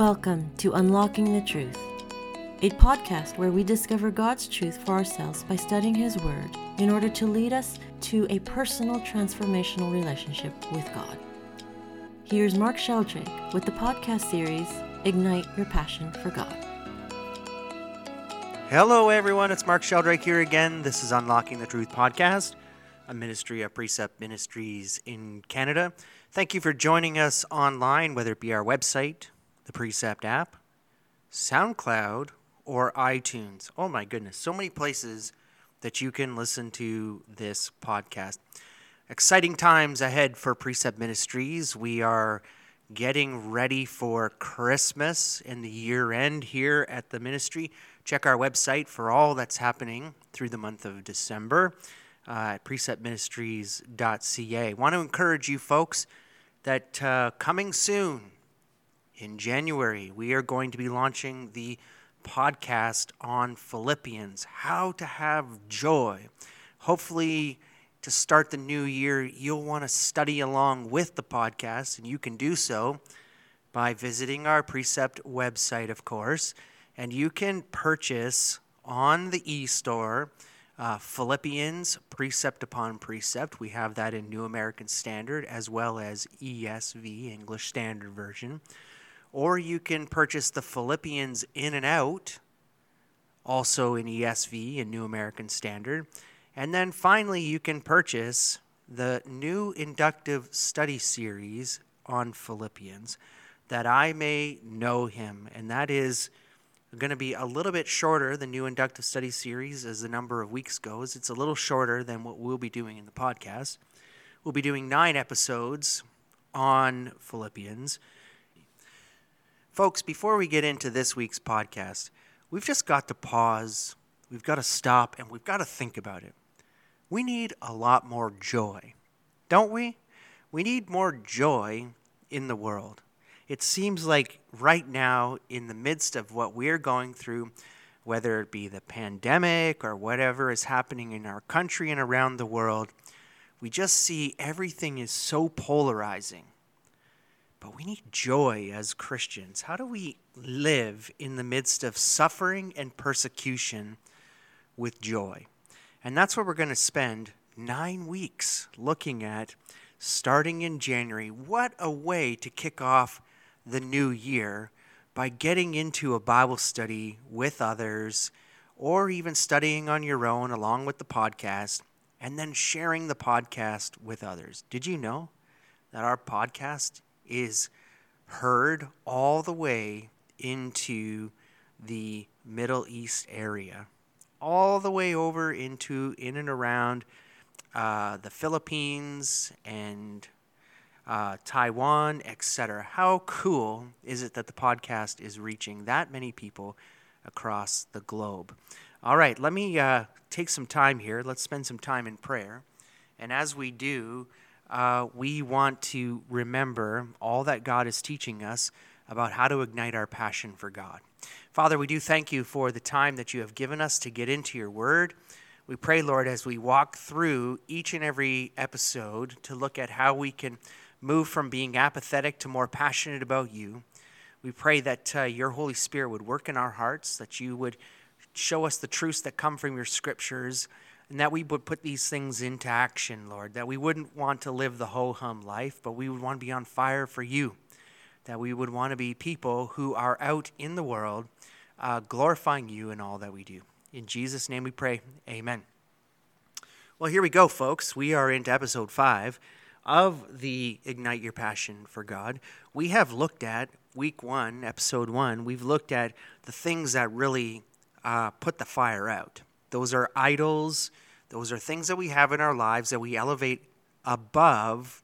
Welcome to Unlocking the Truth, a podcast where we discover God's truth for ourselves by studying His Word in order to lead us to a personal transformational relationship with God. Here's Mark Sheldrake with the podcast series Ignite Your Passion for God. Hello, everyone. It's Mark Sheldrake here again. This is Unlocking the Truth podcast, a ministry of Precept Ministries in Canada. Thank you for joining us online, whether it be our website, the Precept app, SoundCloud, or iTunes. Oh my goodness, so many places that you can listen to this podcast. Exciting times ahead for Precept Ministries. We are getting ready for Christmas and the year end here at the ministry. Check our website for all that's happening through the month of December uh, at preceptministries.ca. I want to encourage you folks that uh, coming soon in January, we are going to be launching the podcast on Philippians, how to have joy. Hopefully, to start the new year, you'll want to study along with the podcast, and you can do so by visiting our Precept website, of course. And you can purchase on the e store uh, Philippians, precept upon precept. We have that in New American Standard as well as ESV, English Standard Version. Or you can purchase the Philippians in and out, also in ESV and New American Standard. And then finally, you can purchase the new inductive study series on Philippians, that I may know him. And that is going to be a little bit shorter. The new inductive study series, as the number of weeks goes, it's a little shorter than what we'll be doing in the podcast. We'll be doing nine episodes on Philippians. Folks, before we get into this week's podcast, we've just got to pause, we've got to stop, and we've got to think about it. We need a lot more joy, don't we? We need more joy in the world. It seems like right now, in the midst of what we're going through, whether it be the pandemic or whatever is happening in our country and around the world, we just see everything is so polarizing. But we need joy as Christians. How do we live in the midst of suffering and persecution with joy? And that's what we're going to spend nine weeks looking at starting in January. What a way to kick off the new year by getting into a Bible study with others or even studying on your own along with the podcast and then sharing the podcast with others. Did you know that our podcast is heard all the way into the Middle East area, all the way over into in and around uh, the Philippines and uh, Taiwan, etc. How cool is it that the podcast is reaching that many people across the globe? All right, let me uh, take some time here. Let's spend some time in prayer. And as we do, uh, we want to remember all that God is teaching us about how to ignite our passion for God. Father, we do thank you for the time that you have given us to get into your word. We pray, Lord, as we walk through each and every episode to look at how we can move from being apathetic to more passionate about you. We pray that uh, your Holy Spirit would work in our hearts, that you would show us the truths that come from your scriptures, and that we would put these things into action, Lord. That we wouldn't want to live the ho hum life, but we would want to be on fire for you. That we would want to be people who are out in the world uh, glorifying you in all that we do. In Jesus' name we pray. Amen. Well, here we go, folks. We are into episode five of the Ignite Your Passion for God, we have looked at week one, episode one, we've looked at the things that really uh, put the fire out. Those are idols, those are things that we have in our lives that we elevate above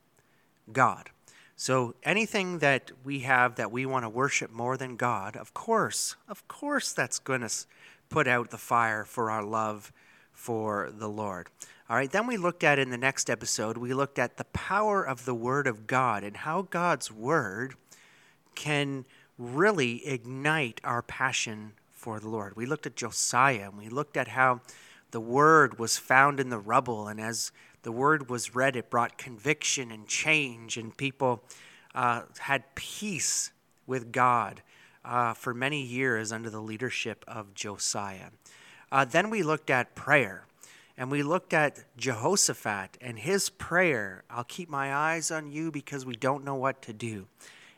God. So anything that we have that we want to worship more than God, of course, of course, that's going to put out the fire for our love for the Lord. All right, then we looked at in the next episode, we looked at the power of the Word of God and how God's Word can really ignite our passion for the Lord. We looked at Josiah and we looked at how the Word was found in the rubble, and as the Word was read, it brought conviction and change, and people uh, had peace with God uh, for many years under the leadership of Josiah. Uh, then we looked at prayer. And we looked at Jehoshaphat and his prayer, I'll keep my eyes on you because we don't know what to do.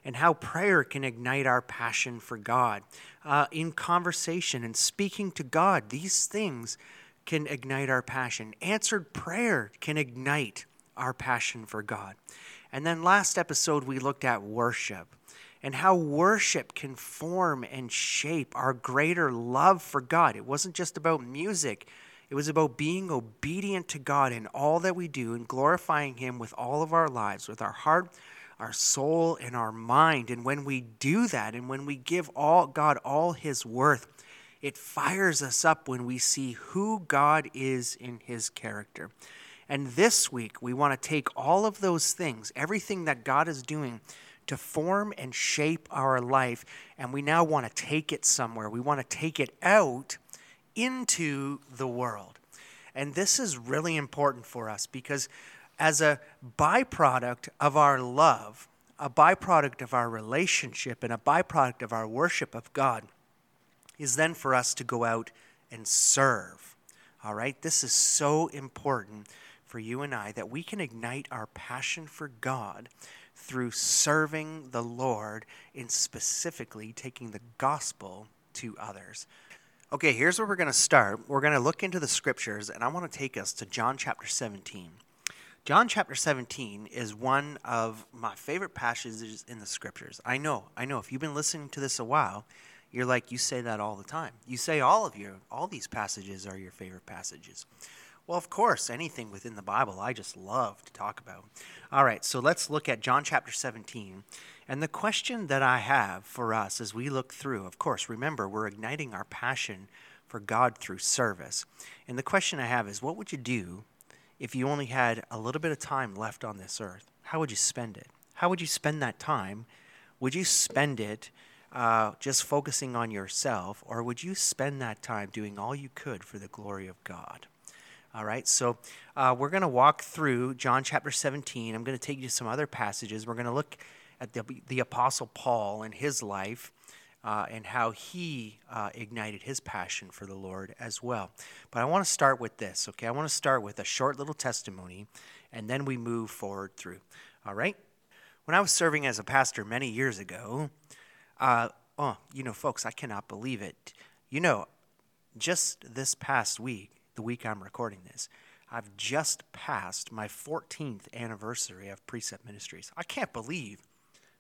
And how prayer can ignite our passion for God. Uh, in conversation and speaking to God, these things can ignite our passion. Answered prayer can ignite our passion for God. And then last episode, we looked at worship and how worship can form and shape our greater love for God. It wasn't just about music, it was about being obedient to God in all that we do and glorifying Him with all of our lives, with our heart, our soul, and our mind. And when we do that, and when we give all God all His worth, it fires us up when we see who God is in His character. And this week, we want to take all of those things, everything that God is doing, to form and shape our life. And we now want to take it somewhere. We want to take it out into the world. And this is really important for us because, as a byproduct of our love, a byproduct of our relationship, and a byproduct of our worship of God, is then for us to go out and serve. All right? This is so important for you and I that we can ignite our passion for God through serving the Lord in specifically taking the gospel to others. Okay, here's where we're going to start. We're going to look into the scriptures, and I want to take us to John chapter 17. John chapter 17 is one of my favorite passages in the scriptures. I know, I know. If you've been listening to this a while, you're like, you say that all the time. You say all of your, all these passages are your favorite passages. Well, of course, anything within the Bible I just love to talk about. All right, so let's look at John chapter 17. And the question that I have for us as we look through, of course, remember, we're igniting our passion for God through service. And the question I have is what would you do if you only had a little bit of time left on this earth? How would you spend it? How would you spend that time? Would you spend it uh, just focusing on yourself, or would you spend that time doing all you could for the glory of God? All right, so uh, we're going to walk through John chapter 17. I'm going to take you to some other passages. We're going to look at the, the Apostle Paul and his life uh, and how he uh, ignited his passion for the Lord as well. But I want to start with this, okay? I want to start with a short little testimony and then we move forward through. All right? When I was serving as a pastor many years ago, uh, oh, you know, folks, I cannot believe it. You know, just this past week, the week I'm recording this, I've just passed my 14th anniversary of Precept Ministries. I can't believe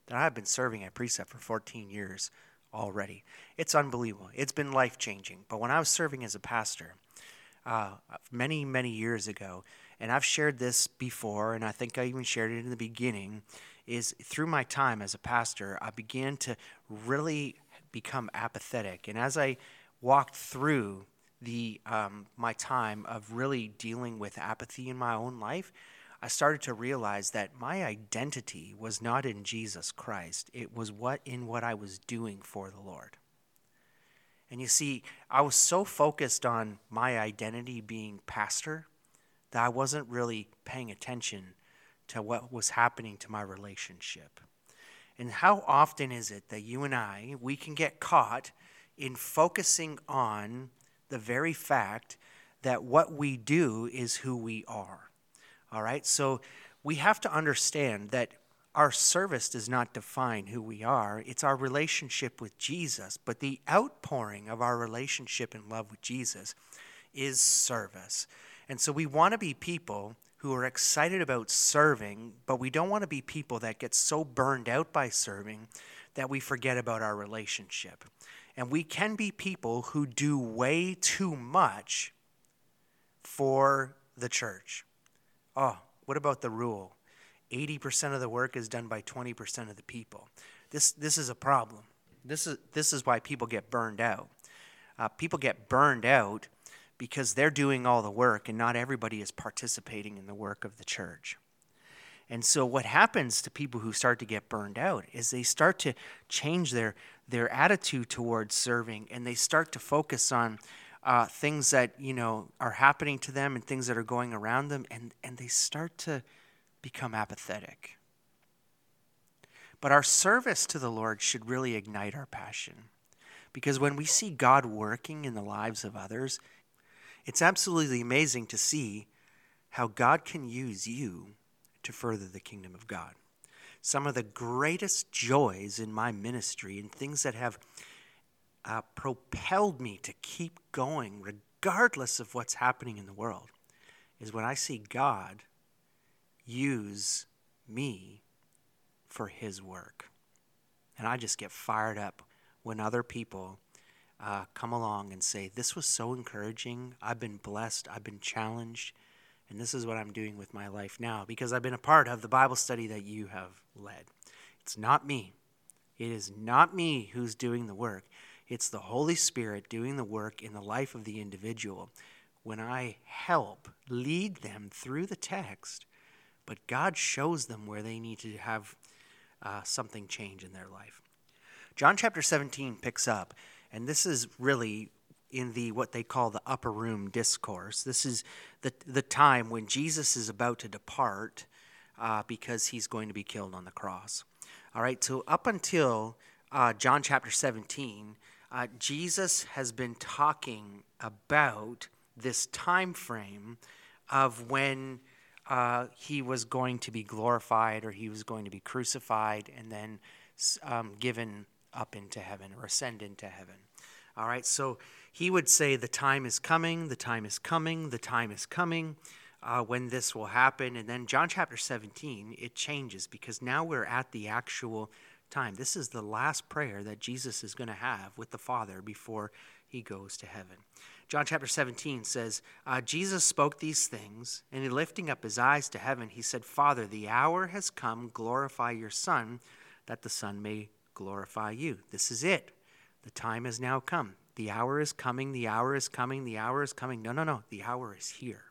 that I've been serving at Precept for 14 years already. It's unbelievable. It's been life changing. But when I was serving as a pastor uh, many, many years ago, and I've shared this before, and I think I even shared it in the beginning, is through my time as a pastor, I began to really become apathetic. And as I walked through the um, my time of really dealing with apathy in my own life, I started to realize that my identity was not in Jesus Christ. It was what in what I was doing for the Lord. And you see, I was so focused on my identity being pastor that I wasn't really paying attention to what was happening to my relationship. And how often is it that you and I, we can get caught in focusing on the very fact that what we do is who we are. All right? So we have to understand that our service does not define who we are, it's our relationship with Jesus. But the outpouring of our relationship and love with Jesus is service. And so we want to be people who are excited about serving, but we don't want to be people that get so burned out by serving that we forget about our relationship. And we can be people who do way too much for the church. Oh, what about the rule? 80% of the work is done by 20% of the people. This, this is a problem. This is, this is why people get burned out. Uh, people get burned out because they're doing all the work and not everybody is participating in the work of the church. And so what happens to people who start to get burned out is they start to change their their attitude towards serving and they start to focus on uh, things that you know are happening to them and things that are going around them and, and they start to become apathetic But our service to the Lord should really ignite our passion. Because when we see God working in the lives of others, it's absolutely amazing to see how God can use you to further the kingdom of God. Some of the greatest joys in my ministry and things that have uh, propelled me to keep going, regardless of what's happening in the world, is when I see God use me for His work. And I just get fired up when other people uh, come along and say, This was so encouraging. I've been blessed. I've been challenged. And this is what I'm doing with my life now because I've been a part of the Bible study that you have led. It's not me. It is not me who's doing the work. It's the Holy Spirit doing the work in the life of the individual. When I help lead them through the text, but God shows them where they need to have uh, something change in their life. John chapter 17 picks up, and this is really in the what they call the upper room discourse. This is the the time when Jesus is about to depart uh, because he's going to be killed on the cross. All right, so up until uh, John chapter 17, uh, Jesus has been talking about this time frame of when uh, he was going to be glorified or he was going to be crucified and then um, given up into heaven or ascend into heaven. All right, so he would say, The time is coming, the time is coming, the time is coming. Uh, when this will happen. And then John chapter 17, it changes because now we're at the actual time. This is the last prayer that Jesus is going to have with the Father before he goes to heaven. John chapter 17 says, uh, Jesus spoke these things, and lifting up his eyes to heaven, he said, Father, the hour has come, glorify your Son, that the Son may glorify you. This is it. The time has now come. The hour is coming, the hour is coming, the hour is coming. No, no, no. The hour is here.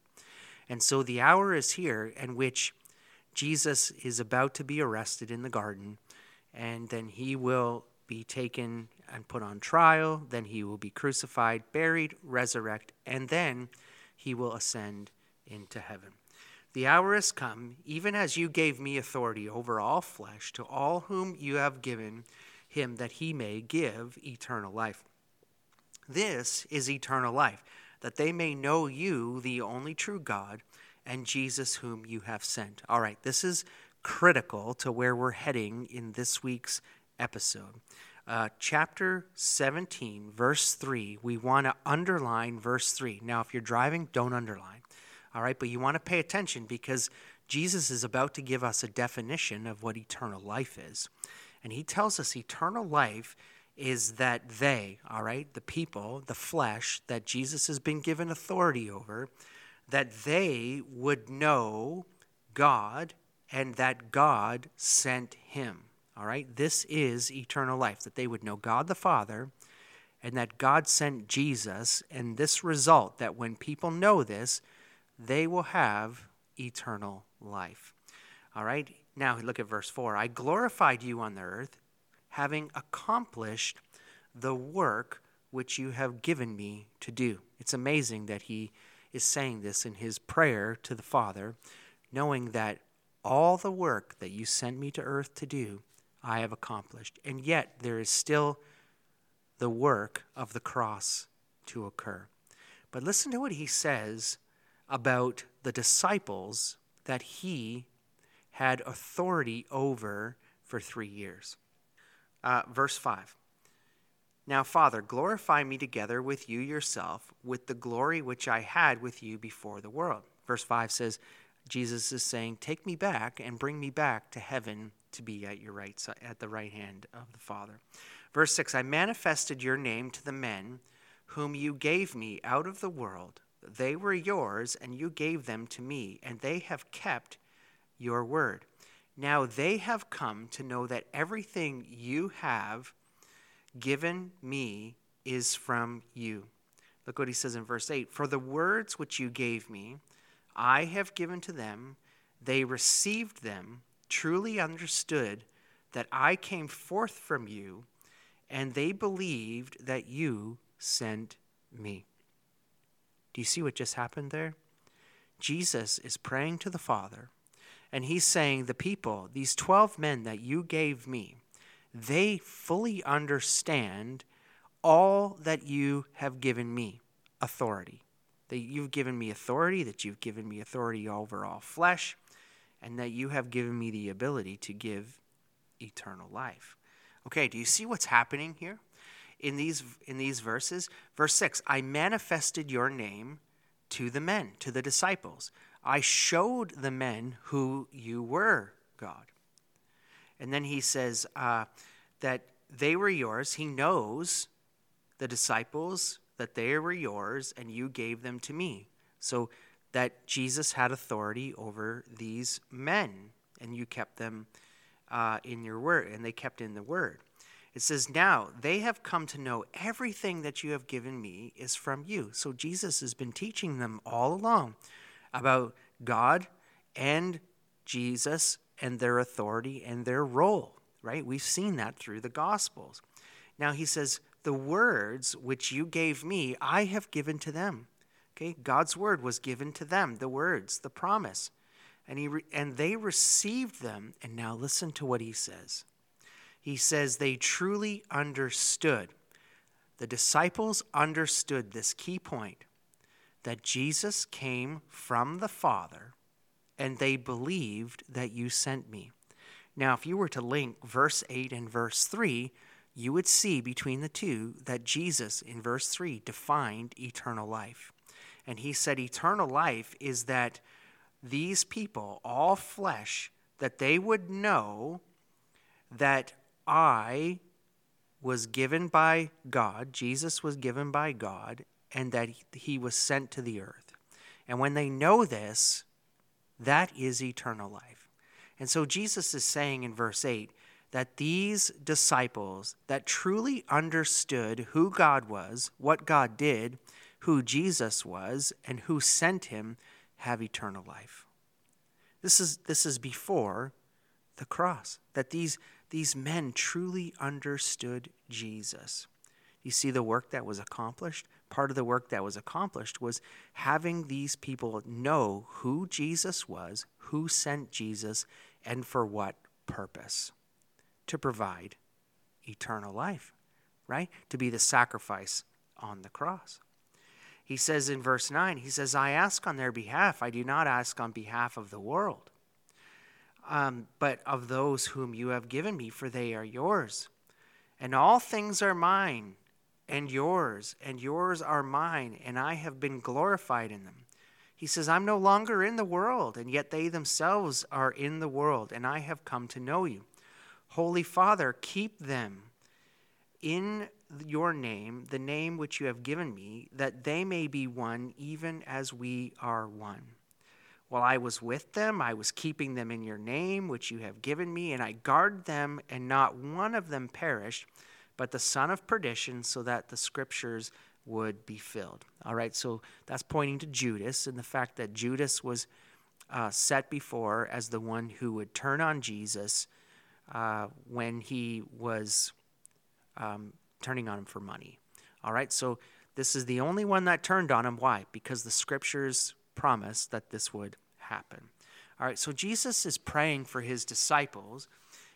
And so the hour is here in which Jesus is about to be arrested in the garden, and then he will be taken and put on trial. Then he will be crucified, buried, resurrect, and then he will ascend into heaven. The hour has come, even as you gave me authority over all flesh, to all whom you have given him, that he may give eternal life. This is eternal life, that they may know you, the only true God, and Jesus, whom you have sent. All right, this is critical to where we're heading in this week's episode. Uh, chapter 17, verse 3, we want to underline verse 3. Now, if you're driving, don't underline. All right, but you want to pay attention because Jesus is about to give us a definition of what eternal life is. And he tells us eternal life is that they, all right, the people, the flesh that Jesus has been given authority over, that they would know God and that God sent him. All right? This is eternal life, that they would know God the Father and that God sent Jesus. And this result, that when people know this, they will have eternal life. All right? Now look at verse 4. I glorified you on the earth, having accomplished the work which you have given me to do. It's amazing that he is saying this in his prayer to the Father, knowing that all the work that you sent me to earth to do, I have accomplished. And yet there is still the work of the cross to occur. But listen to what he says about the disciples that he had authority over for three years. Uh, verse 5 Now, Father, glorify me together with you yourself, with the glory which I had with you before the world. Verse 5 says, Jesus is saying, Take me back and bring me back to heaven to be at your right side, at the right hand of the Father. Verse 6 I manifested your name to the men whom you gave me out of the world. They were yours, and you gave them to me, and they have kept your word. Now they have come to know that everything you have given me is from you. Look what he says in verse 8 For the words which you gave me, I have given to them. They received them, truly understood that I came forth from you, and they believed that you sent me. Do you see what just happened there? Jesus is praying to the Father, And he's saying, The people, these 12 men that you gave me, they fully understand all that you have given me authority. That you've given me authority, that you've given me authority over all flesh, and that you have given me the ability to give eternal life. Okay, do you see what's happening here in these in these verses? Verse 6, I manifested your name to the men, to the disciples. I showed the men who you were, God. And then he says uh, that they were yours. He knows the disciples that they were yours and you gave them to me. So that Jesus had authority over these men and you kept them uh, in your word and they kept in the word. It says, Now they have come to know everything that you have given me is from you. So Jesus has been teaching them all along about God and Jesus and their authority and their role, right? We've seen that through the Gospels. Now he says, The words which you gave me, I have given to them. Okay, God's word was given to them, the words, the promise. And, he re- and they received them. And now listen to what he says. He says, They truly understood. The disciples understood this key point that Jesus came from the Father, and they believed that you sent me. Now, if you were to link verse 8 and verse 3, you would see between the two that Jesus, in verse 3, defined eternal life. And he said, Eternal life is that these people, all flesh, that they would know that I was given by God, Jesus was given by God, and that he was sent to the earth. And when they know this, that is eternal life. And so Jesus is saying in verse 8 that these disciples that truly understood who God was, what God did, who Jesus was, and who sent him have eternal life. This is, this is before the cross, that these, these men truly understood Jesus. You see the work that was accomplished? Part of the work that was accomplished was having these people know who Jesus was, who sent Jesus, and for what purpose. To provide eternal life, right? To be the sacrifice on the cross. He says in verse 9, he says, I ask on their behalf, I do not ask on behalf of the world, um, but of those whom you have given me, for they are yours. And all things are mine and yours, and yours are mine, and I have been glorified in them. He says, I'm no longer in the world, and yet they themselves are in the world, and I have come to know you. Holy Father, keep them in your name, the name which you have given me, that they may be one, even as we are one. While I was with them, I was keeping them in your name, which you have given me, and I guard them, and not one of them perished but the son of perdition, so that the scriptures would be filled. All right, so that's pointing to Judas and the fact that Judas was uh, set before as the one who would turn on Jesus uh, when he was um, turning on him for money. All right, so this is the only one that turned on him. Why? Because the scriptures promised that this would happen. All right, so Jesus is praying for his disciples,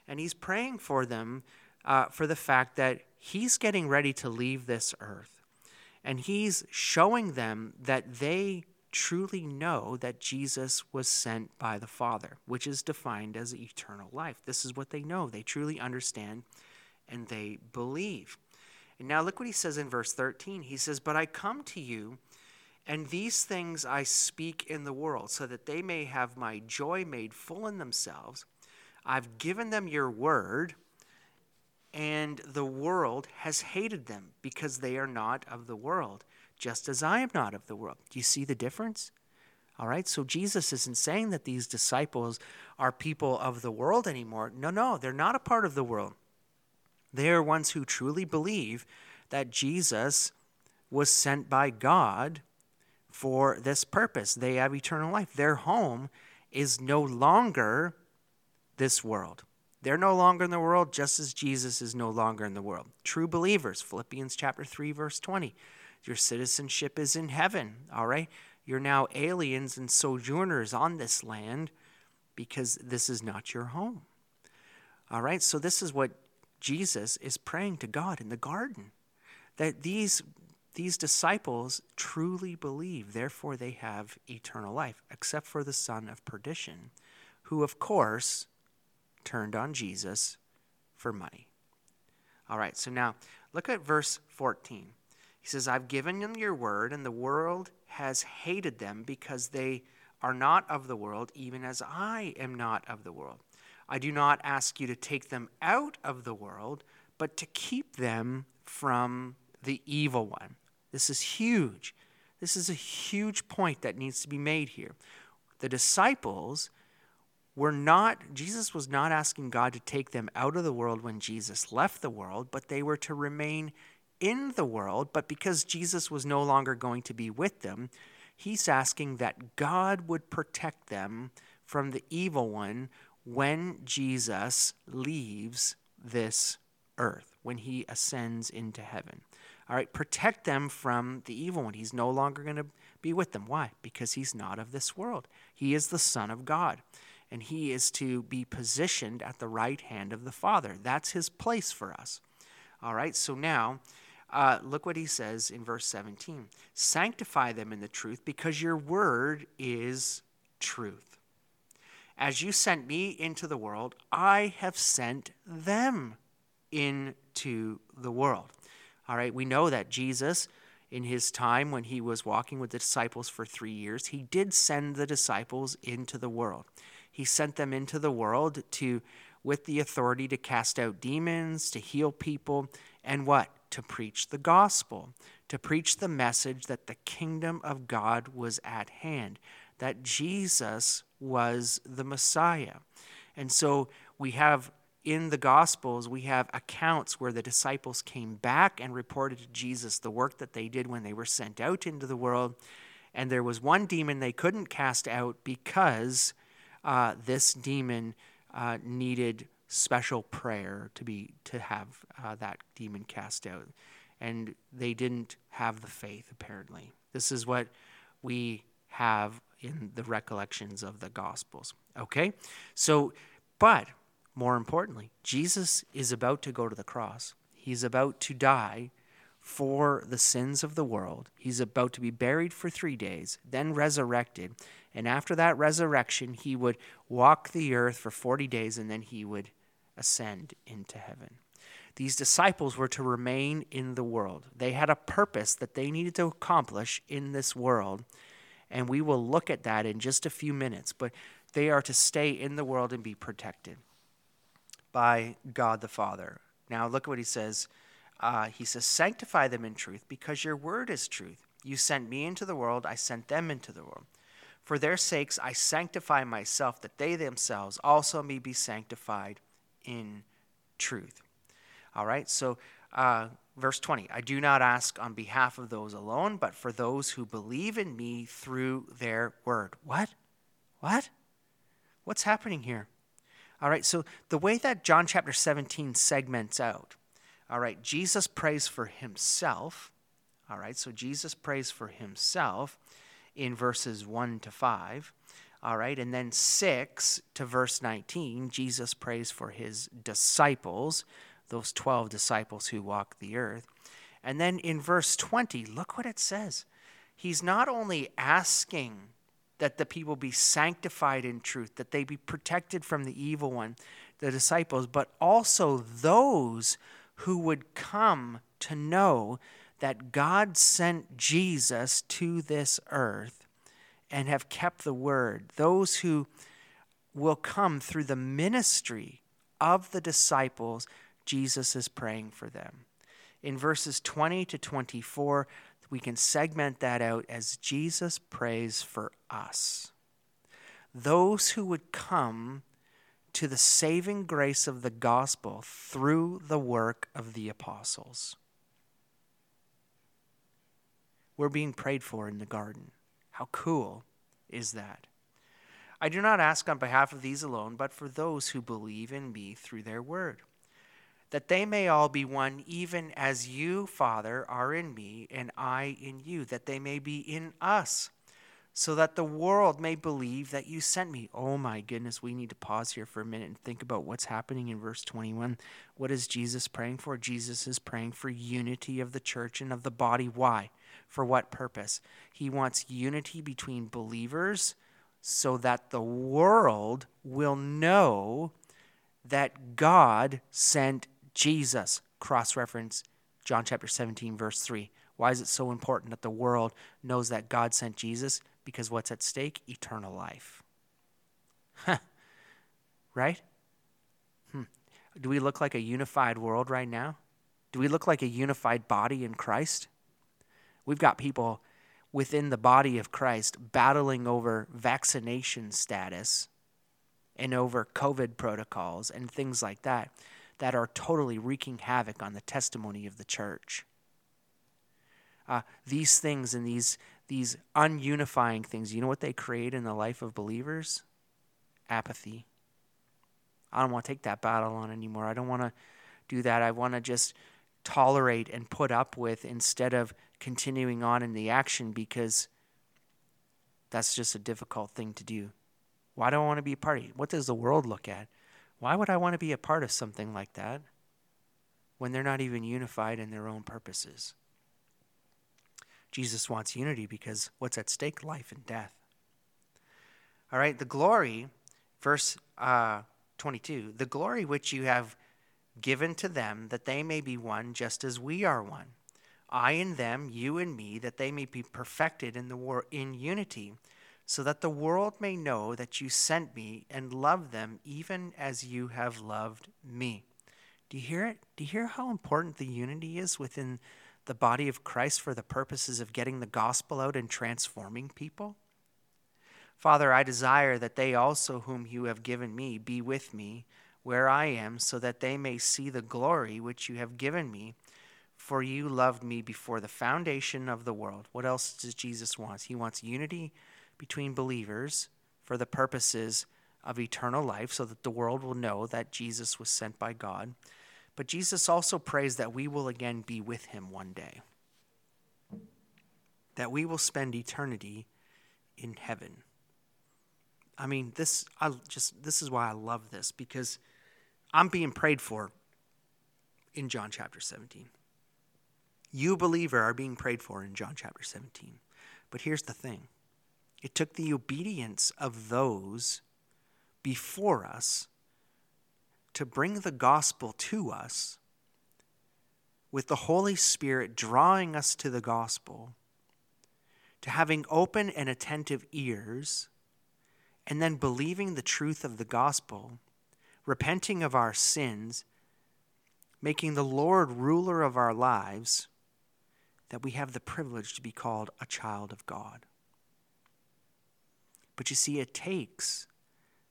and he's praying for them uh, for the fact that he's getting ready to leave this earth. And he's showing them that they truly know that Jesus was sent by the Father, which is defined as eternal life. This is what they know. They truly understand and they believe. And now look what he says in verse 13. He says, But I come to you, and these things I speak in the world, so that they may have my joy made full in themselves. I've given them your word and the world has hated them because they are not of the world, just as I am not of the world. Do you see the difference? All right, so Jesus isn't saying that these disciples are people of the world anymore. No, no, they're not a part of the world. They are ones who truly believe that Jesus was sent by God for this purpose. They have eternal life. Their home is no longer this world. They're no longer in the world, just as Jesus is no longer in the world. True believers, Philippians chapter 3, verse 20. Your citizenship is in heaven, all right? You're now aliens and sojourners on this land because this is not your home. All right, so this is what Jesus is praying to God in the garden that these these disciples truly believe, therefore they have eternal life, except for the son of perdition, who, of course, turned on Jesus for money. All right, so now look at verse 14. He says, I've given them your word, and the world has hated them because they are not of the world, even as I am not of the world. I do not ask you to take them out of the world, but to keep them from the evil one. This is huge. This is a huge point that needs to be made here. The disciples were not, Jesus was not asking God to take them out of the world when Jesus left the world, but they were to remain in the world. But because Jesus was no longer going to be with them, he's asking that God would protect them from the evil one when Jesus leaves this earth, when he ascends into heaven. All right, protect them from the evil one. He's no longer going to be with them. Why? Because he's not of this world. He is the Son of God, and he is to be positioned at the right hand of the Father. That's his place for us. All right, so now uh, look what he says in verse 17 Sanctify them in the truth, because your word is truth. As you sent me into the world, I have sent them into the world. All right, we know that Jesus, in his time when he was walking with the disciples for three years, he did send the disciples into the world. He sent them into the world to, with the authority to cast out demons, to heal people, and what? To preach the gospel, to preach the message that the kingdom of God was at hand, that Jesus was the Messiah. And so we have in the Gospels, we have accounts where the disciples came back and reported to Jesus the work that they did when they were sent out into the world. And there was one demon they couldn't cast out because uh, this demon uh, needed special prayer to be to have uh, that demon cast out, and they didn't have the faith. Apparently, this is what we have in the recollections of the Gospels. Okay, so but more importantly, Jesus is about to go to the cross. He's about to die for the sins of the world. He's about to be buried for three days, then resurrected. And after that resurrection, he would walk the earth for 40 days and then he would ascend into heaven. These disciples were to remain in the world. They had a purpose that they needed to accomplish in this world. And we will look at that in just a few minutes. But they are to stay in the world and be protected by God the Father. Now, look at what he says. Uh, he says, Sanctify them in truth, because your word is truth. You sent me into the world, I sent them into the world. For their sakes I sanctify myself, that they themselves also may be sanctified in truth. All right, so uh, verse 20 I do not ask on behalf of those alone, but for those who believe in me through their word. What? What? What's happening here? All right, so the way that John chapter 17 segments out, all right, Jesus prays for himself. All right, so Jesus prays for himself in verses 1 to 5. All right, and then 6 to verse 19, Jesus prays for his disciples, those 12 disciples who walk the earth. And then in verse 20, look what it says. He's not only asking that the people be sanctified in truth, that they be protected from the evil one, the disciples, but also those who would come to know that God sent Jesus to this earth and have kept the word. Those who will come through the ministry of the disciples, Jesus is praying for them. In verses 20 to 24, we can segment that out as Jesus prays for us. Those who would come to the saving grace of the gospel through the work of the apostles. We're being prayed for in the garden. How cool is that? I do not ask on behalf of these alone, but for those who believe in me through their word that they may all be one, even as you, Father, are in me, and I in you, that they may be in us, so that the world may believe that you sent me. Oh my goodness, we need to pause here for a minute and think about what's happening in verse 21. What is Jesus praying for? Jesus is praying for unity of the church and of the body. Why? For what purpose? He wants unity between believers so that the world will know that God sent Jesus. Cross reference John chapter 17, verse 3. Why is it so important that the world knows that God sent Jesus? Because what's at stake? Eternal life. right? Hmm. Do we look like a unified world right now? Do we look like a unified body in Christ? We've got people within the body of Christ battling over vaccination status and over COVID protocols and things like that that are totally wreaking havoc on the testimony of the church. Uh, these things and these these ununifying things, you know what they create in the life of believers? Apathy. I don't want to take that battle on anymore. I don't want to do that. I want to just tolerate and put up with instead of continuing on in the action because that's just a difficult thing to do. Why do I want to be a part of it? What does the world look at? Why would I want to be a part of something like that when they're not even unified in their own purposes? Jesus wants unity because what's at stake? Life and death. All right, the glory, verse uh, 22, the glory which you have given to them, that they may be one just as we are one. I and them, you and me, that they may be perfected in the war in unity, so that the world may know that you sent me and love them even as you have loved me. Do you hear it? Do you hear how important the unity is within the body of Christ for the purposes of getting the gospel out and transforming people? Father, I desire that they also, whom you have given me, be with me where I am, so that they may see the glory which you have given me. For you loved me before the foundation of the world. What else does Jesus want? He wants unity between believers for the purposes of eternal life, so that the world will know that Jesus was sent by God. But Jesus also prays that we will again be with him one day, that we will spend eternity in heaven. I mean, this I just this is why I love this because I'm being prayed for in John chapter 17. You believer are being prayed for in John chapter 17. But here's the thing. It took the obedience of those before us to bring the gospel to us, with the Holy Spirit drawing us to the gospel, to having open and attentive ears, and then believing the truth of the gospel, repenting of our sins, making the Lord ruler of our lives, that we have the privilege to be called a child of God. But you see, it takes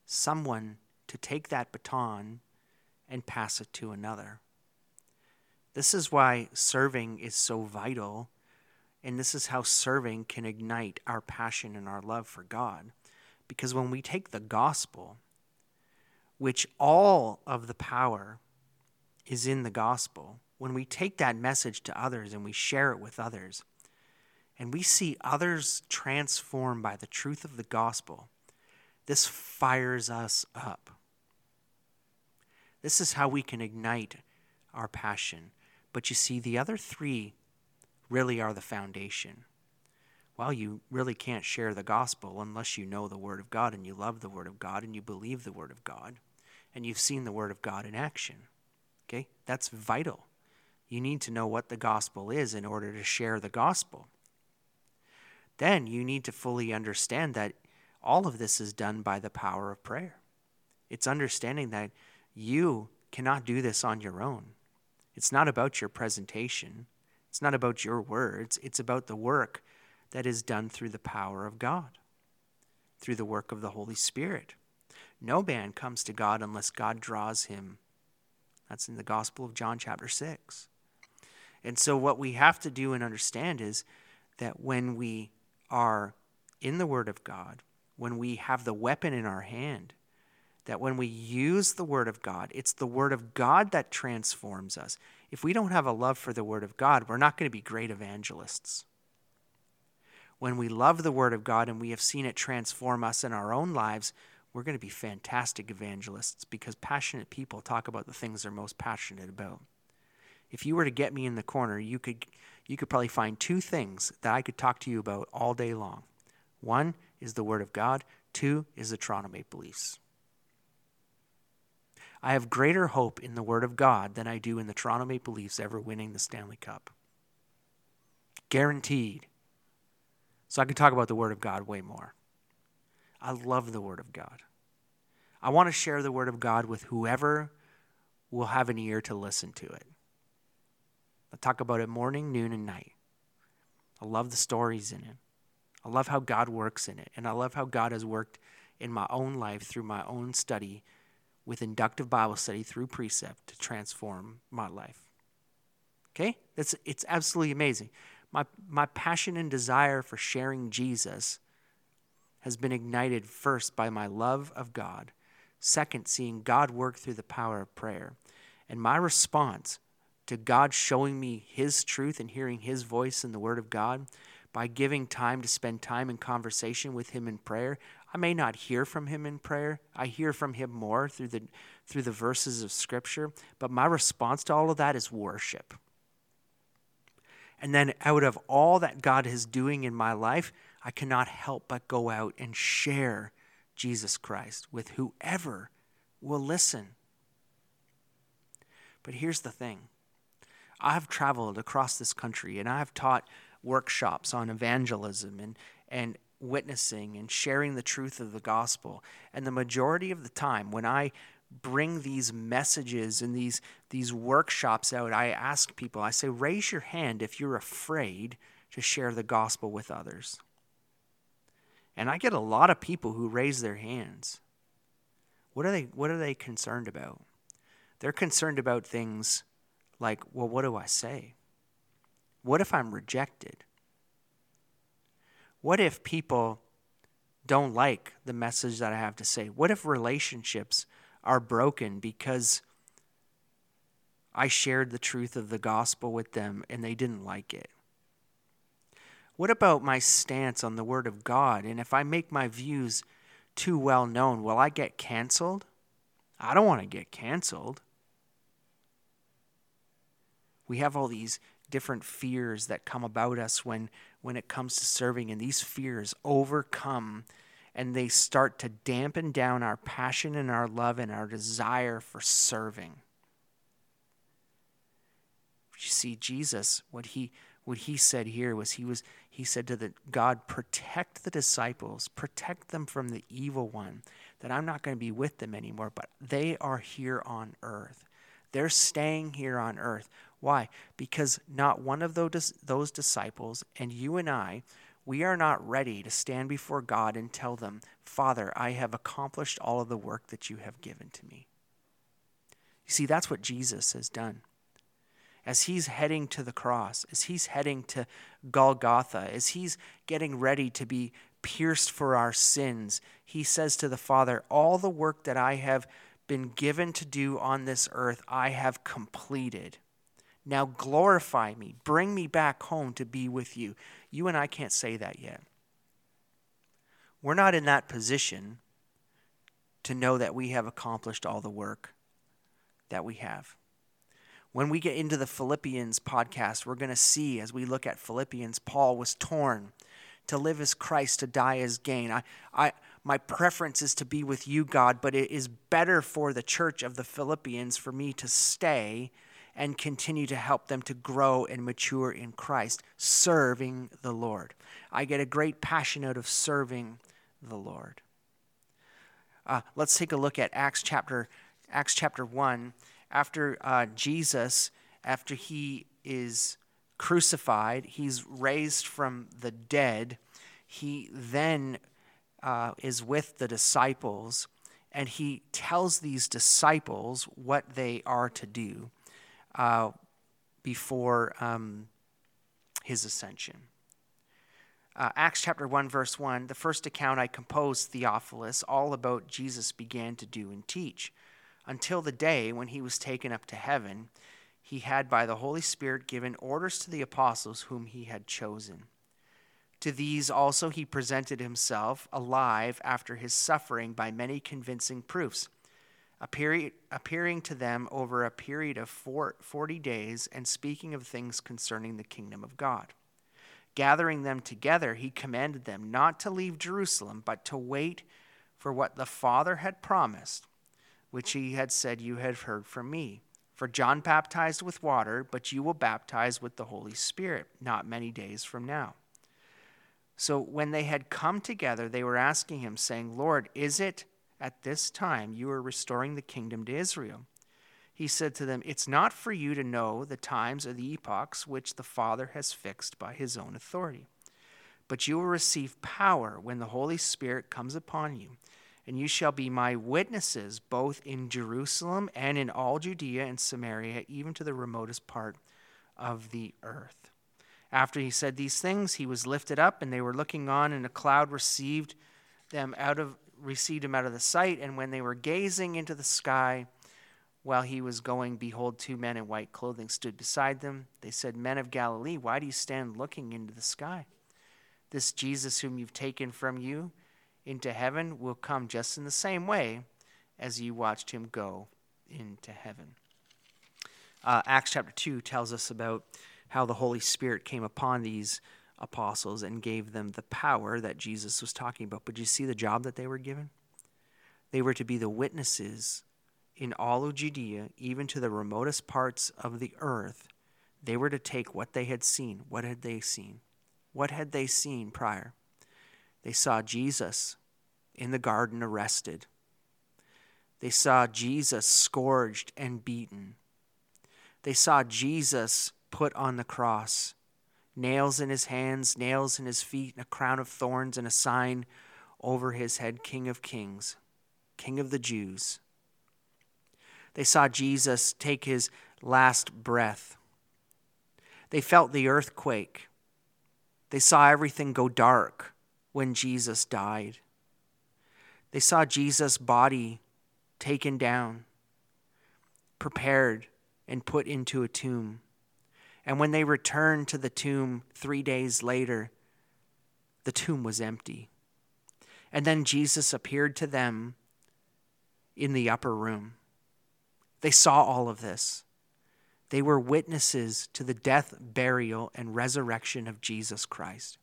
someone to take that baton and pass it to another. This is why serving is so vital, and this is how serving can ignite our passion and our love for God. Because when we take the gospel, which all of the power is in the gospel, when we take that message to others and we share it with others, and we see others transformed by the truth of the gospel, this fires us up. This is how we can ignite our passion. But you see, the other three really are the foundation. Well, you really can't share the gospel unless you know the Word of God and you love the Word of God and you believe the Word of God and you've seen the Word of God in action. Okay? That's vital. You need to know what the gospel is in order to share the gospel. Then you need to fully understand that all of this is done by the power of prayer. It's understanding that you cannot do this on your own. It's not about your presentation, it's not about your words, it's about the work that is done through the power of God, through the work of the Holy Spirit. No man comes to God unless God draws him. That's in the Gospel of John, chapter 6. And so, what we have to do and understand is that when we are in the Word of God, when we have the weapon in our hand, that when we use the Word of God, it's the Word of God that transforms us. If we don't have a love for the Word of God, we're not going to be great evangelists. when we love the Word of God and we have seen it transform us in our own lives, we're going to be fantastic evangelists because passionate people talk about the things they're most passionate about. If you were to get me in the corner, you could you could probably find two things that I could talk to you about all day long. One is the Word of God, two is the Toronto Maple Leafs. I have greater hope in the Word of God than I do in the Toronto Maple Leafs ever winning the Stanley Cup. Guaranteed. So I can talk about the Word of God way more. I love the Word of God. I want to share the Word of God with whoever will have an ear to listen to it. I talk about it morning, noon, and night. I love the stories in it. I love how God works in it. And I love how God has worked in my own life through my own study with inductive Bible study through precept to transform my life. Okay? That's it's absolutely amazing. My my passion and desire for sharing Jesus has been ignited first by my love of God, second, seeing God work through the power of prayer. And my response to God showing me His truth and hearing His voice in the Word of God by giving time to spend time in conversation with Him in prayer. I may not hear from Him in prayer. I hear from Him more through the, through the verses of Scripture, but my response to all of that is worship. And then out of all that God is doing in my life, I cannot help but go out and share Jesus Christ with whoever will listen. But here's the thing I've traveled across this country and I've taught workshops on evangelism and, and witnessing and sharing the truth of the gospel. And the majority of the time, when I bring these messages and these, these workshops out, I ask people, I say, raise your hand if you're afraid to share the gospel with others. And I get a lot of people who raise their hands. What are they what are they concerned about? They're concerned about things like, well, what do I say? What if I'm rejected? What if people don't like the message that I have to say? What if relationships are broken because I shared the truth of the gospel with them and they didn't like it? What about my stance on the Word of God? And if I make my views too well known, will I get canceled? I don't want to get canceled. We have all these different fears that come about us when, when it comes to serving, and these fears overcome and they start to dampen down our passion and our love and our desire for serving. You see, Jesus, what he what he said here was he was he said to the God, protect the disciples, protect them from the evil one, that I'm not going to be with them anymore, but they are here on earth. They're staying here on earth. Why? Because not one of those, disciples and you and I, we are not ready to stand before God and tell them, Father, I have accomplished all of the work that you have given to me. You see, that's what Jesus has done as he's heading to the cross, as he's heading to Golgotha, as he's getting ready to be pierced for our sins, he says to the Father, All the work that I have been given to do on this earth, I have completed. Now glorify me. Bring me back home to be with you. You and I can't say that yet. We're not in that position to know that we have accomplished all the work that we have. When we get into the Philippians podcast, we're going to see as we look at Philippians, Paul was torn. To live as Christ, to die as gain. I, I, my preference is to be with you, God, but it is better for the church of the Philippians for me to stay and continue to help them to grow and mature in Christ, serving the Lord. I get a great passion out of serving the Lord. Uh, let's take a look at Acts chapter Acts chapter one after uh, Jesus, after he is crucified, he's raised from the dead, he then uh, is with the disciples and he tells these disciples what they are to do uh, before um, his ascension. Uh, Acts chapter 1, verse 1 the first account I composed, Theophilus, all about Jesus began to do and teach until the day when he was taken up to heaven, he had by the Holy Spirit given orders to the apostles whom he had chosen To these also he presented himself alive after his suffering by many convincing proofs, appearing to them over a period of four, 40 days and speaking of things concerning the kingdom of God. Gathering them together, he commanded them not to leave Jerusalem, but to wait for what the Father had promised, which he had said, You have heard from me. For John baptized with water, but you will baptize with the Holy Spirit not many days from now. So when they had come together, they were asking him, saying, Lord, is it at this time you are restoring the kingdom to Israel? He said to them, It's not for you to know the times or the epochs which the Father has fixed by his own authority. But you will receive power when the Holy Spirit comes upon you, and you shall be my witnesses both in Jerusalem and in all Judea and Samaria, even to the remotest part of the earth. After he said these things, he was lifted up, and they were looking on, and a cloud received them out of received him out of the sight. And when they were gazing into the sky, while he was going, behold, two men in white clothing stood beside them. They said, Men of Galilee, why do you stand looking into the sky? This Jesus, whom you've taken from you into heaven, will come just in the same way as you watched him go into heaven. Uh, Acts chapter 2 tells us about how the Holy Spirit came upon these apostles and gave them the power that Jesus was talking about. But you see the job that they were given? They were to be the witnesses in all of Judea, even to the remotest parts of the earth. They were to take what they had seen. What had they seen? What had they seen prior? They saw Jesus in the garden arrested. They saw Jesus scourged and beaten. They saw Jesus put on the cross nails in his hands, nails in his feet, and a crown of thorns, and a sign over his head King of Kings, King of the Jews. They saw Jesus take his last breath. They felt the earthquake. They saw everything go dark when Jesus died. They saw Jesus' body taken down, prepared, and put into a tomb. And when they returned to the tomb three days later, the tomb was empty. And then Jesus appeared to them in the upper room. They saw all of this. They were witnesses to the death, burial, and resurrection of Jesus Christ.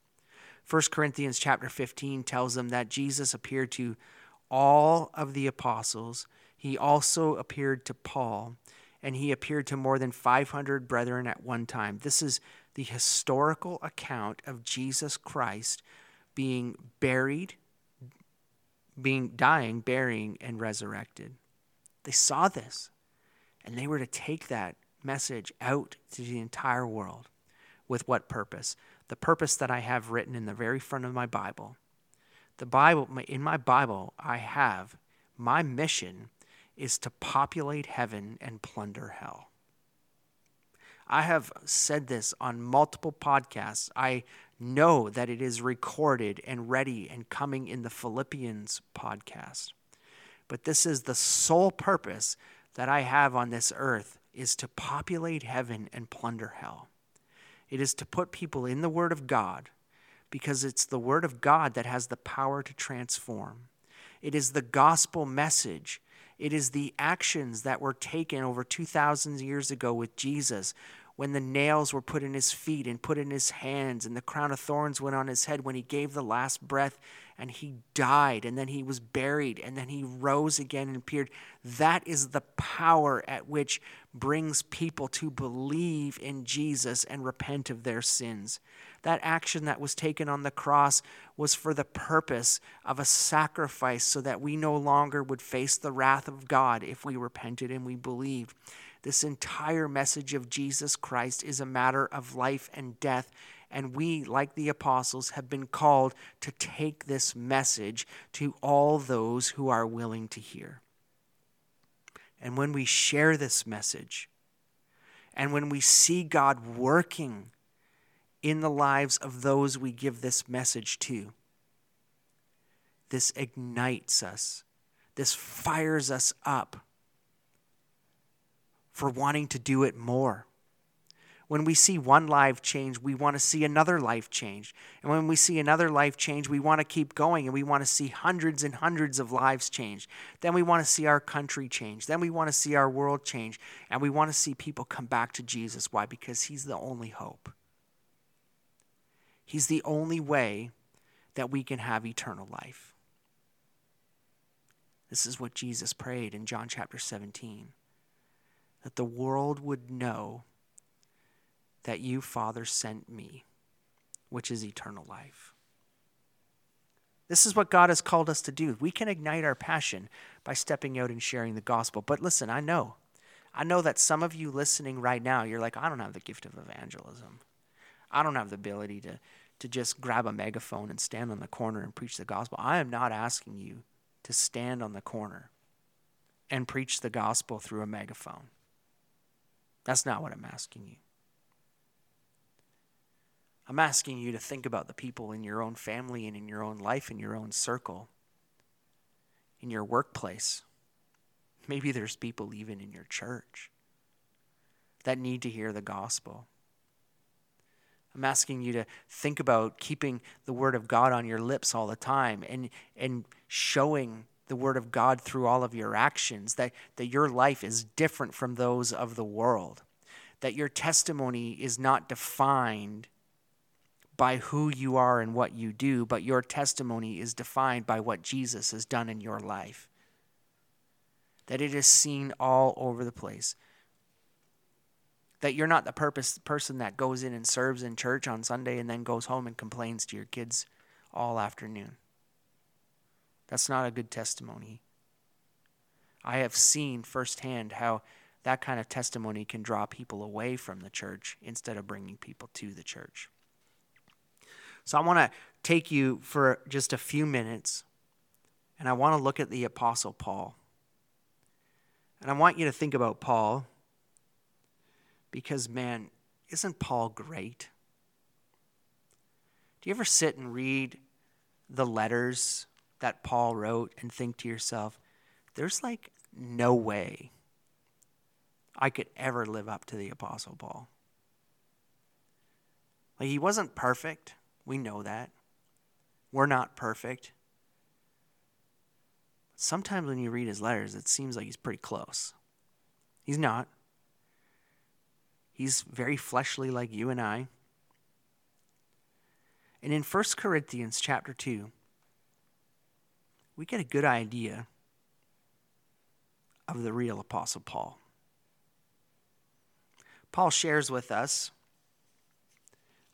1 Corinthians chapter 15 tells them that Jesus appeared to all of the apostles. He also appeared to Paul and he appeared to more than 500 brethren at one time. This is the historical account of Jesus Christ being buried, being dying, burying, and resurrected. They saw this, and they were to take that message out to the entire world. With what purpose? The purpose that I have written in the very front of my Bible. The Bible, in my Bible, I have my mission is to populate heaven and plunder hell. I have said this on multiple podcasts. I know that it is recorded and ready and coming in the Philippians podcast. But this is the sole purpose that I have on this earth is to populate heaven and plunder hell. It is to put people in the word of God because it's the word of God that has the power to transform. It is the gospel message it is the actions that were taken over 2,000 years ago with Jesus when the nails were put in his feet and put in his hands and the crown of thorns went on his head when he gave the last breath and he died and then he was buried and then he rose again and appeared. That is the power at which brings people to believe in Jesus and repent of their sins. That action that was taken on the cross was for the purpose of a sacrifice so that we no longer would face the wrath of God if we repented and we believed. This entire message of Jesus Christ is a matter of life and death. And we, like the apostles, have been called to take this message to all those who are willing to hear. And when we share this message, and when we see God working in the lives of those we give this message to, this ignites us, this fires us up for wanting to do it more. When we see one life change, we want to see another life change. And when we see another life change, we want to keep going and we want to see hundreds and hundreds of lives change. Then we want to see our country change. Then we want to see our world change. And we want to see people come back to Jesus. Why? Because He's the only hope. He's the only way that we can have eternal life. This is what Jesus prayed in John chapter 17 that the world would know that you, Father, sent me, which is eternal life. This is what God has called us to do. We can ignite our passion by stepping out and sharing the gospel. But listen, I know. I know that some of you listening right now, you're like, I don't have the gift of evangelism. I don't have the ability to, to just grab a megaphone and stand on the corner and preach the gospel. I am not asking you to stand on the corner and preach the gospel through a megaphone. That's not what I'm asking you. I'm asking you to think about the people in your own family and in your own life, in your own circle, in your workplace. Maybe there's people even in your church that need to hear the gospel. I'm asking you to think about keeping the word of God on your lips all the time and, and showing the word of God through all of your actions, that, that your life is different from those of the world, that your testimony is not defined by who you are and what you do, but your testimony is defined by what Jesus has done in your life. That it is seen all over the place that you're not the purpose person that goes in and serves in church on Sunday and then goes home and complains to your kids all afternoon. That's not a good testimony. I have seen firsthand how that kind of testimony can draw people away from the church instead of bringing people to the church. So I want to take you for just a few minutes and I want to look at the Apostle Paul. And I want you to think about Paul because, man, isn't Paul great? Do you ever sit and read the letters that Paul wrote and think to yourself, there's like no way I could ever live up to the Apostle Paul? Like, he wasn't perfect. We know that. We're not perfect. Sometimes when you read his letters, it seems like he's pretty close. He's not. He's very fleshly like you and I. And in 1 Corinthians chapter 2, we get a good idea of the real Apostle Paul. Paul shares with us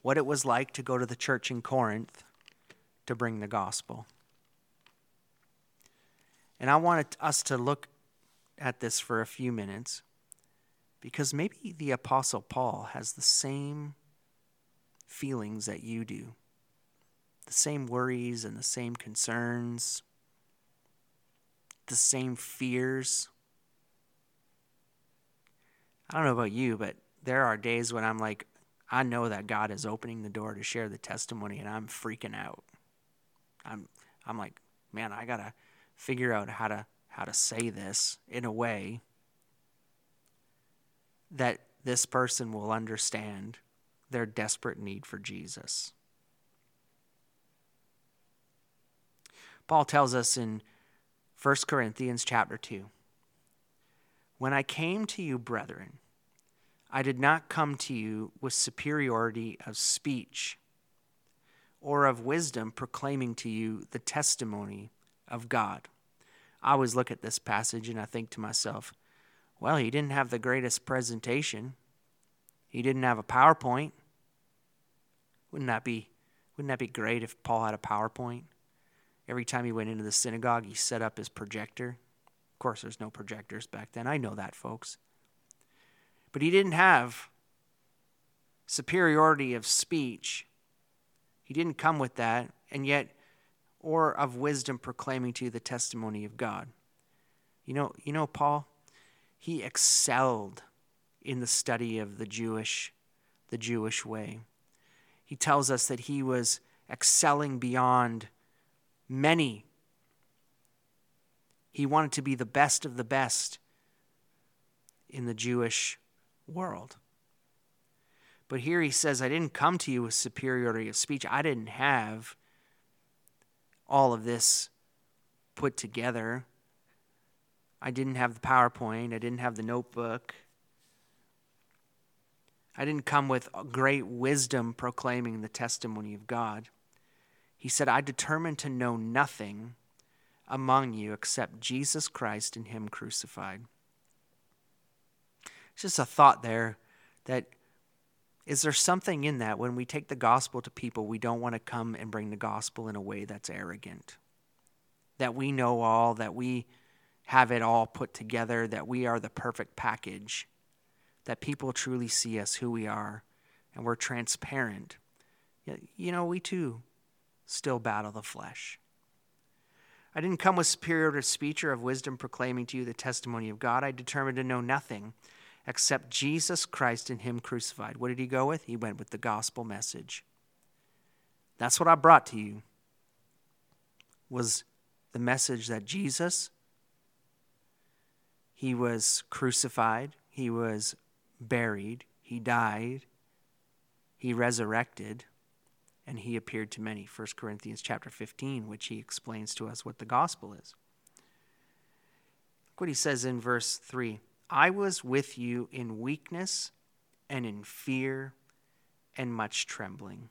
what it was like to go to the church in Corinth to bring the gospel. And I wanted us to look at this for a few minutes because maybe the Apostle Paul has the same feelings that you do, the same worries and the same concerns, the same fears. I don't know about you, but there are days when I'm like, I know that God is opening the door to share the testimony and I'm freaking out. I'm I'm like, man, I got to figure out how to how to say this in a way that this person will understand their desperate need for Jesus. Paul tells us in 1 Corinthians chapter 2 When I came to you, brethren, I did not come to you with superiority of speech or of wisdom proclaiming to you the testimony of God. I always look at this passage and I think to myself, well, he didn't have the greatest presentation. He didn't have a PowerPoint. Wouldn't that be wouldn't that be great if Paul had a PowerPoint? Every time he went into the synagogue, he set up his projector. Of course, there's no projectors back then. I know that, folks. But he didn't have superiority of speech. He didn't come with that, and yet, or of wisdom proclaiming to you the testimony of God. You know, you know, Paul, he excelled in the study of the Jewish, the Jewish way. He tells us that he was excelling beyond many. He wanted to be the best of the best in the Jewish world. But here he says, I didn't come to you with superiority of speech. I didn't have all of this put together. I didn't have the PowerPoint. I didn't have the notebook. I didn't come with great wisdom proclaiming the testimony of God. He said, I determined to know nothing among you except Jesus Christ and Him crucified. It's just a thought there that is there something in that when we take the gospel to people, we don't want to come and bring the gospel in a way that's arrogant? That we know all, that we have it all put together, that we are the perfect package that people truly see us who we are and we're transparent. You know, we too still battle the flesh. I didn't come with superior speech or of wisdom proclaiming to you the testimony of God. I determined to know nothing except Jesus Christ and Him crucified. What did he go with? He went with the gospel message. That's what I brought to you. Was the message that Jesus, He was crucified, He was buried, he died, he resurrected, and he appeared to many. 1 Corinthians chapter 15, which he explains to us what the gospel is. Look what he says in verse 3 I was with you in weakness and in fear and much trembling.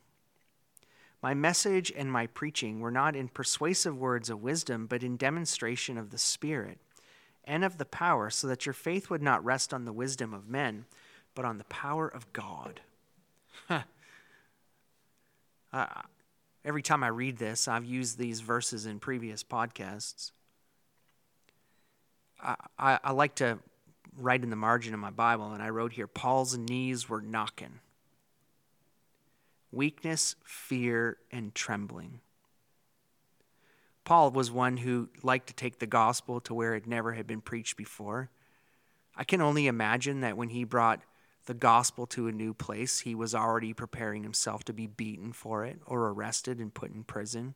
My message and my preaching were not in persuasive words of wisdom, but in demonstration of the Spirit and of the power, so that your faith would not rest on the wisdom of men but on the power of God. uh, every time I read this, I've used these verses in previous podcasts. I, I, I like to write in the margin of my Bible, and I wrote here Paul's knees were knocking. Weakness, fear, and trembling. Paul was one who liked to take the gospel to where it never had been preached before. I can only imagine that when he brought the gospel to a new place, he was already preparing himself to be beaten for it or arrested and put in prison.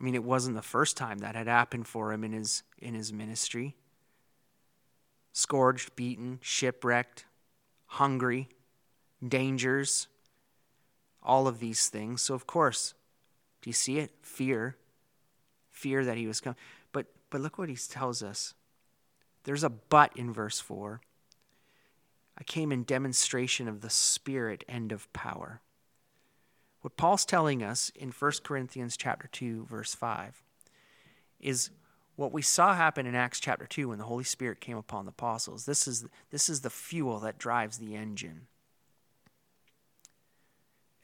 I mean, it wasn't the first time that had happened for him in his, in his ministry. Scourged, beaten, shipwrecked, hungry, dangers, all of these things. So, of course, do you see it? Fear. Fear that he was coming. But, but look what he tells us. There's a but in verse 4. I came in demonstration of the Spirit and of power. What Paul's telling us in 1 Corinthians chapter 2 verse 5 is what we saw happen in Acts chapter 2 when the Holy Spirit came upon the apostles. This is this is the fuel that drives the engine.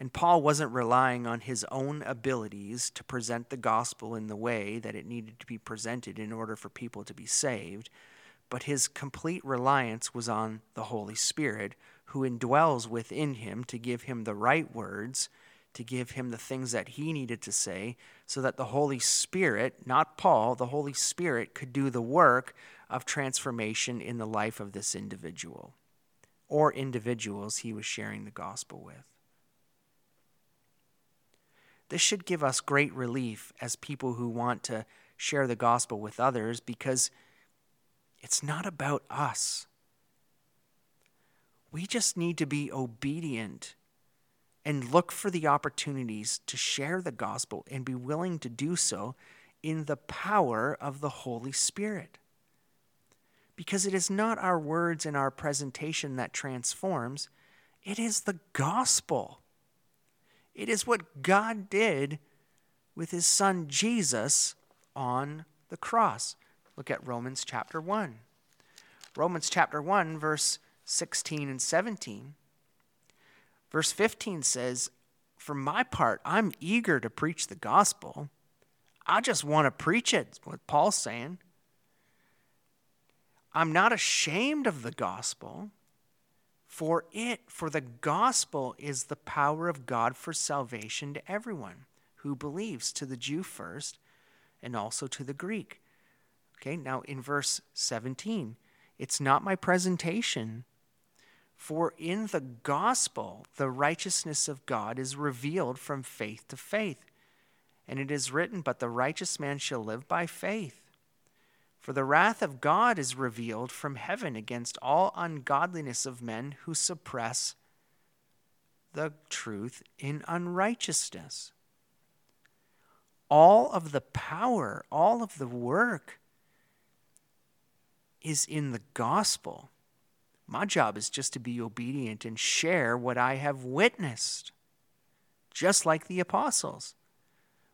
And Paul wasn't relying on his own abilities to present the gospel in the way that it needed to be presented in order for people to be saved but his complete reliance was on the Holy Spirit, who indwells within him to give him the right words, to give him the things that he needed to say, so that the Holy Spirit, not Paul, the Holy Spirit could do the work of transformation in the life of this individual or individuals he was sharing the gospel with. This should give us great relief as people who want to share the gospel with others because it's not about us. We just need to be obedient and look for the opportunities to share the gospel and be willing to do so in the power of the Holy Spirit. Because it is not our words and our presentation that transforms, it is the gospel. It is what God did with his son Jesus on the cross. Look at Romans chapter 1. Romans chapter 1, verse 16 and 17. Verse 15 says, For my part, I'm eager to preach the gospel. I just want to preach it, what Paul's saying. I'm not ashamed of the gospel, for it, for the gospel is the power of God for salvation to everyone who believes, to the Jew first, and also to the Greek. Okay, now in verse 17, it's not my presentation. For in the gospel, the righteousness of God is revealed from faith to faith. And it is written, But the righteous man shall live by faith. For the wrath of God is revealed from heaven against all ungodliness of men who suppress the truth in unrighteousness. All of the power, all of the work is in the gospel. My job is just to be obedient and share what I have witnessed, just like the apostles.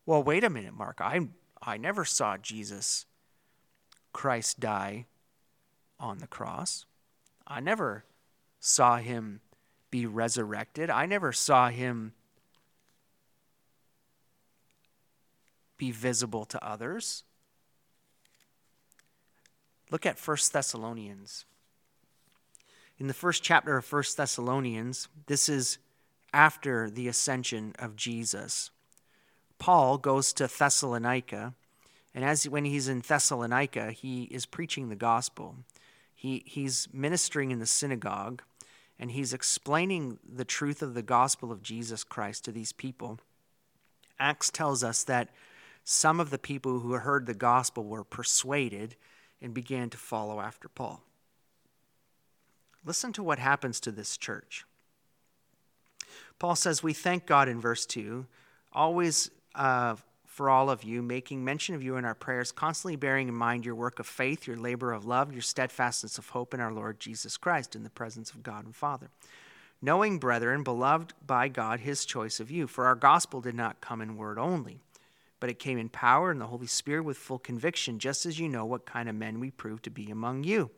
Well, wait a minute, Mark. I, I never saw Jesus Christ die on the cross. I never saw him be resurrected. I never saw him be visible to others. Look at 1 Thessalonians. In the first chapter of 1 Thessalonians, this is after the ascension of Jesus. Paul goes to Thessalonica and as when he's in Thessalonica, he is preaching the gospel. He, he's ministering in the synagogue, and he's explaining the truth of the gospel of Jesus Christ to these people. Acts tells us that some of the people who heard the gospel were persuaded and began to follow after Paul. Listen to what happens to this church. Paul says, We thank God in verse 2, always uh, for all of you, making mention of you in our prayers, constantly bearing in mind your work of faith, your labor of love, your steadfastness of hope in our Lord Jesus Christ in the presence of God and Father. Knowing, brethren, beloved by God, his choice of you, for our gospel did not come in word only, but it came in power and the Holy Spirit with full conviction, just as you know what kind of men we proved to be among you.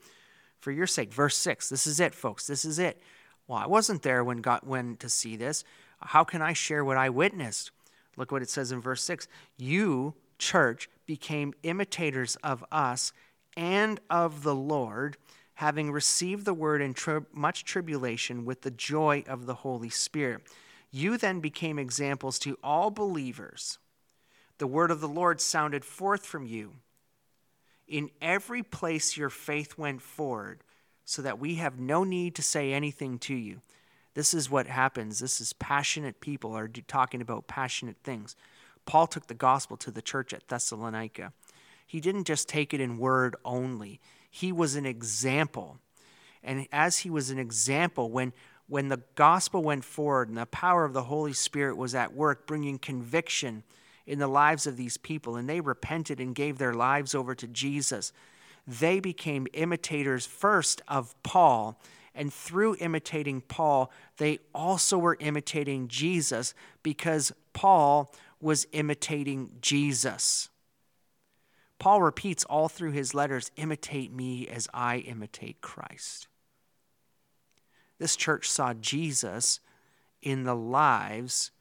For your sake, verse 6, this is it, folks, this is it. Well, I wasn't there when God went to see this. How can I share what I witnessed? Look what it says in verse 6 You, church, became imitators of us and of the Lord, having received the word in tri- much tribulation with the joy of the Holy Spirit. You then became examples to all believers. The word of the Lord sounded forth from you. In every place your faith went forward, so that we have no need to say anything to you. This is what happens. This is passionate people are talking about passionate things. Paul took the gospel to the church at Thessalonica. He didn't just take it in word only, he was an example. And as he was an example, when, when the gospel went forward and the power of the Holy Spirit was at work, bringing conviction in the lives of these people, and they repented and gave their lives over to Jesus, they became imitators first of Paul and through imitating Paul, they also were imitating Jesus because Paul was imitating Jesus. Paul repeats all through his letters imitate me as I imitate Christ. This church saw Jesus in the lives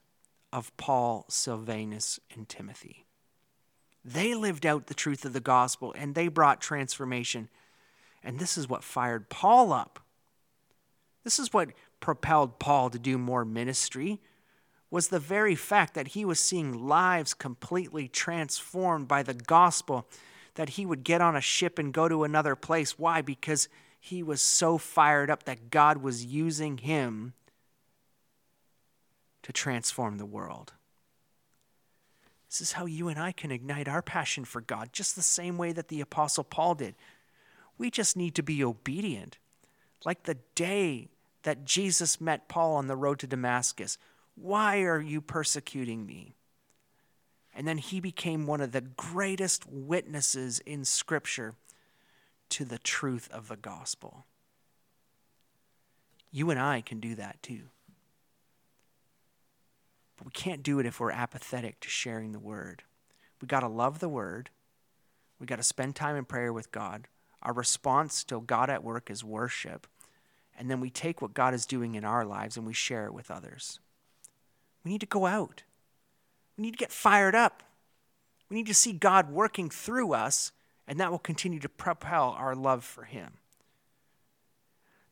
of Paul, Silvanus, and Timothy. They lived out the truth of the gospel and they brought transformation. And this is what fired Paul up this is what propelled Paul to do more ministry was the very fact that he was seeing lives completely transformed by the gospel that he would get on a ship and go to another place why because he was so fired up that God was using him to transform the world this is how you and I can ignite our passion for God just the same way that the apostle Paul did we just need to be obedient like the day that Jesus met Paul on the road to Damascus. Why are you persecuting me? And then he became one of the greatest witnesses in Scripture to the truth of the gospel. You and I can do that too. But we can't do it if we're apathetic to sharing the word. We got to love the word. We got to spend time in prayer with God. Our response to God at work is worship. And then we take what God is doing in our lives and we share it with others. We need to go out. We need to get fired up. We need to see God working through us, and that will continue to propel our love for Him.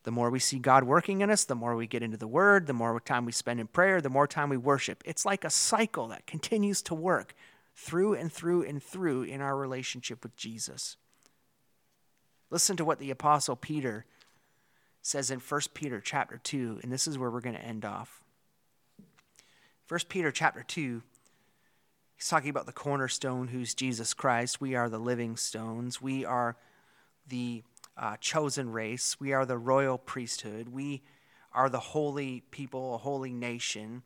The more we see God working in us, the more we get into the Word, the more time we spend in prayer, the more time we worship. It's like a cycle that continues to work through and through and through in our relationship with Jesus. Listen to what the Apostle Peter says in 1 Peter chapter 2, and this is where we're going to end off. 1 Peter chapter 2, He's talking about the cornerstone, who's Jesus Christ. We are the living stones. We are the uh, chosen race. We are the royal priesthood. We are the holy people, a holy nation.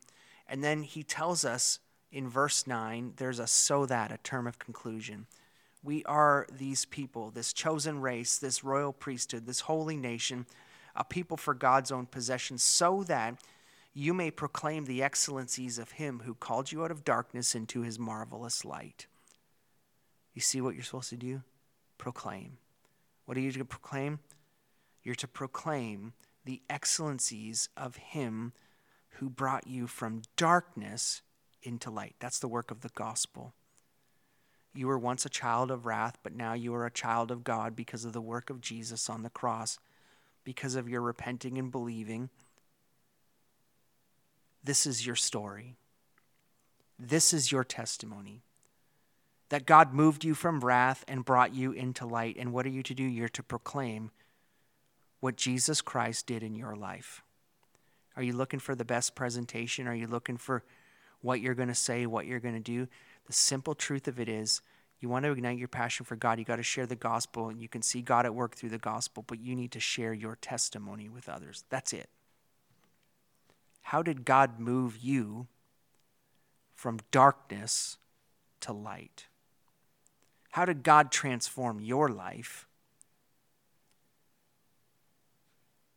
And then he tells us in verse 9 there's a so that, a term of conclusion. We are these people, this chosen race, this royal priesthood, this holy nation, a people for God's own possession, so that you may proclaim the excellencies of him who called you out of darkness into his marvelous light. You see what you're supposed to do? Proclaim. What are you to proclaim? You're to proclaim the excellencies of him who brought you from darkness into light. That's the work of the gospel. You were once a child of wrath, but now you are a child of God because of the work of Jesus on the cross, because of your repenting and believing. This is your story. This is your testimony. That God moved you from wrath and brought you into light. And what are you to do? You're to proclaim what Jesus Christ did in your life. Are you looking for the best presentation? Are you looking for what you're going to say, what you're going to do? The simple truth of it is you want to ignite your passion for God, you got to share the gospel, and you can see God at work through the gospel, but you need to share your testimony with others. That's it. How did God move you from darkness to light? How did God transform your life?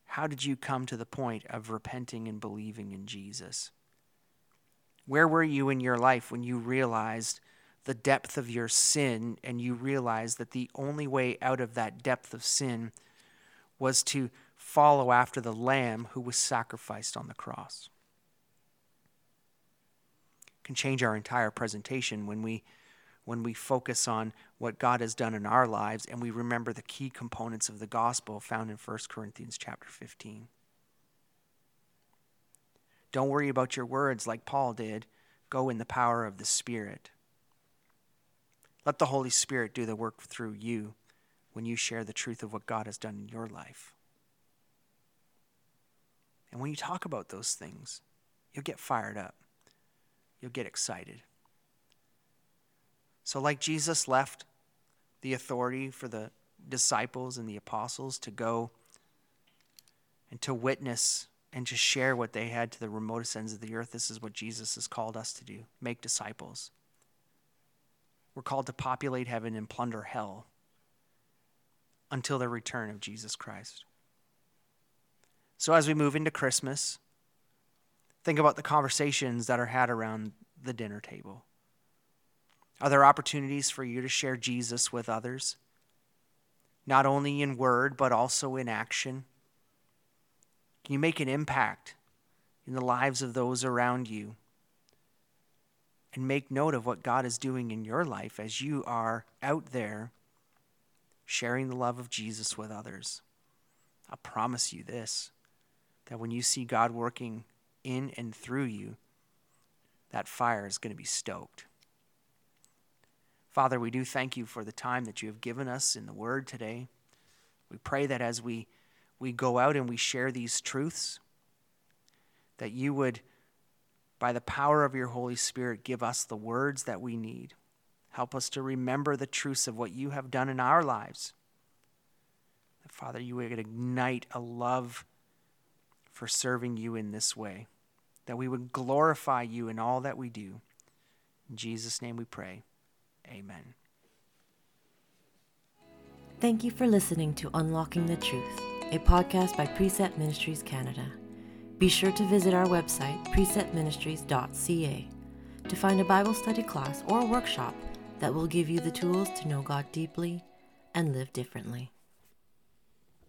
How did you come to the point of repenting and believing in Jesus? Where were you in your life when you realized the depth of your sin and you realized that the only way out of that depth of sin was to follow after the Lamb who was sacrificed on the cross? Can change our entire presentation when we when we focus on what God has done in our lives and we remember the key components of the gospel found in 1 Corinthians chapter 15. Don't worry about your words like Paul did. Go in the power of the Spirit. Let the Holy Spirit do the work through you when you share the truth of what God has done in your life. And when you talk about those things, you'll get fired up. You'll get excited. So, like Jesus left the authority for the disciples and the apostles to go and to witness and to share what they had to the remotest ends of the earth. This is what Jesus has called us to do make disciples. We're called to populate heaven and plunder hell until the return of Jesus Christ. So, as we move into Christmas, think about the conversations that are had around the dinner table. Are there opportunities for you to share Jesus with others? Not only in word, but also in action? Can you make an impact in the lives of those around you? And make note of what God is doing in your life as you are out there sharing the love of Jesus with others. I promise you this that when you see God working in and through you, that fire is going to be stoked. Father, we do thank you for the time that you have given us in the Word today. We pray that as we we go out and we share these truths, that you would, by the power of your Holy Spirit, give us the words that we need. Help us to remember the truths of what you have done in our lives. Father, you would ignite a love for serving you in this way, that we would glorify you in all that we do. In Jesus' name we pray. Amen. Thank you for listening to Unlocking the Truth a podcast by Precept Ministries Canada. Be sure to visit our website, preceptministries.ca, to find a Bible study class or workshop that will give you the tools to know God deeply and live differently.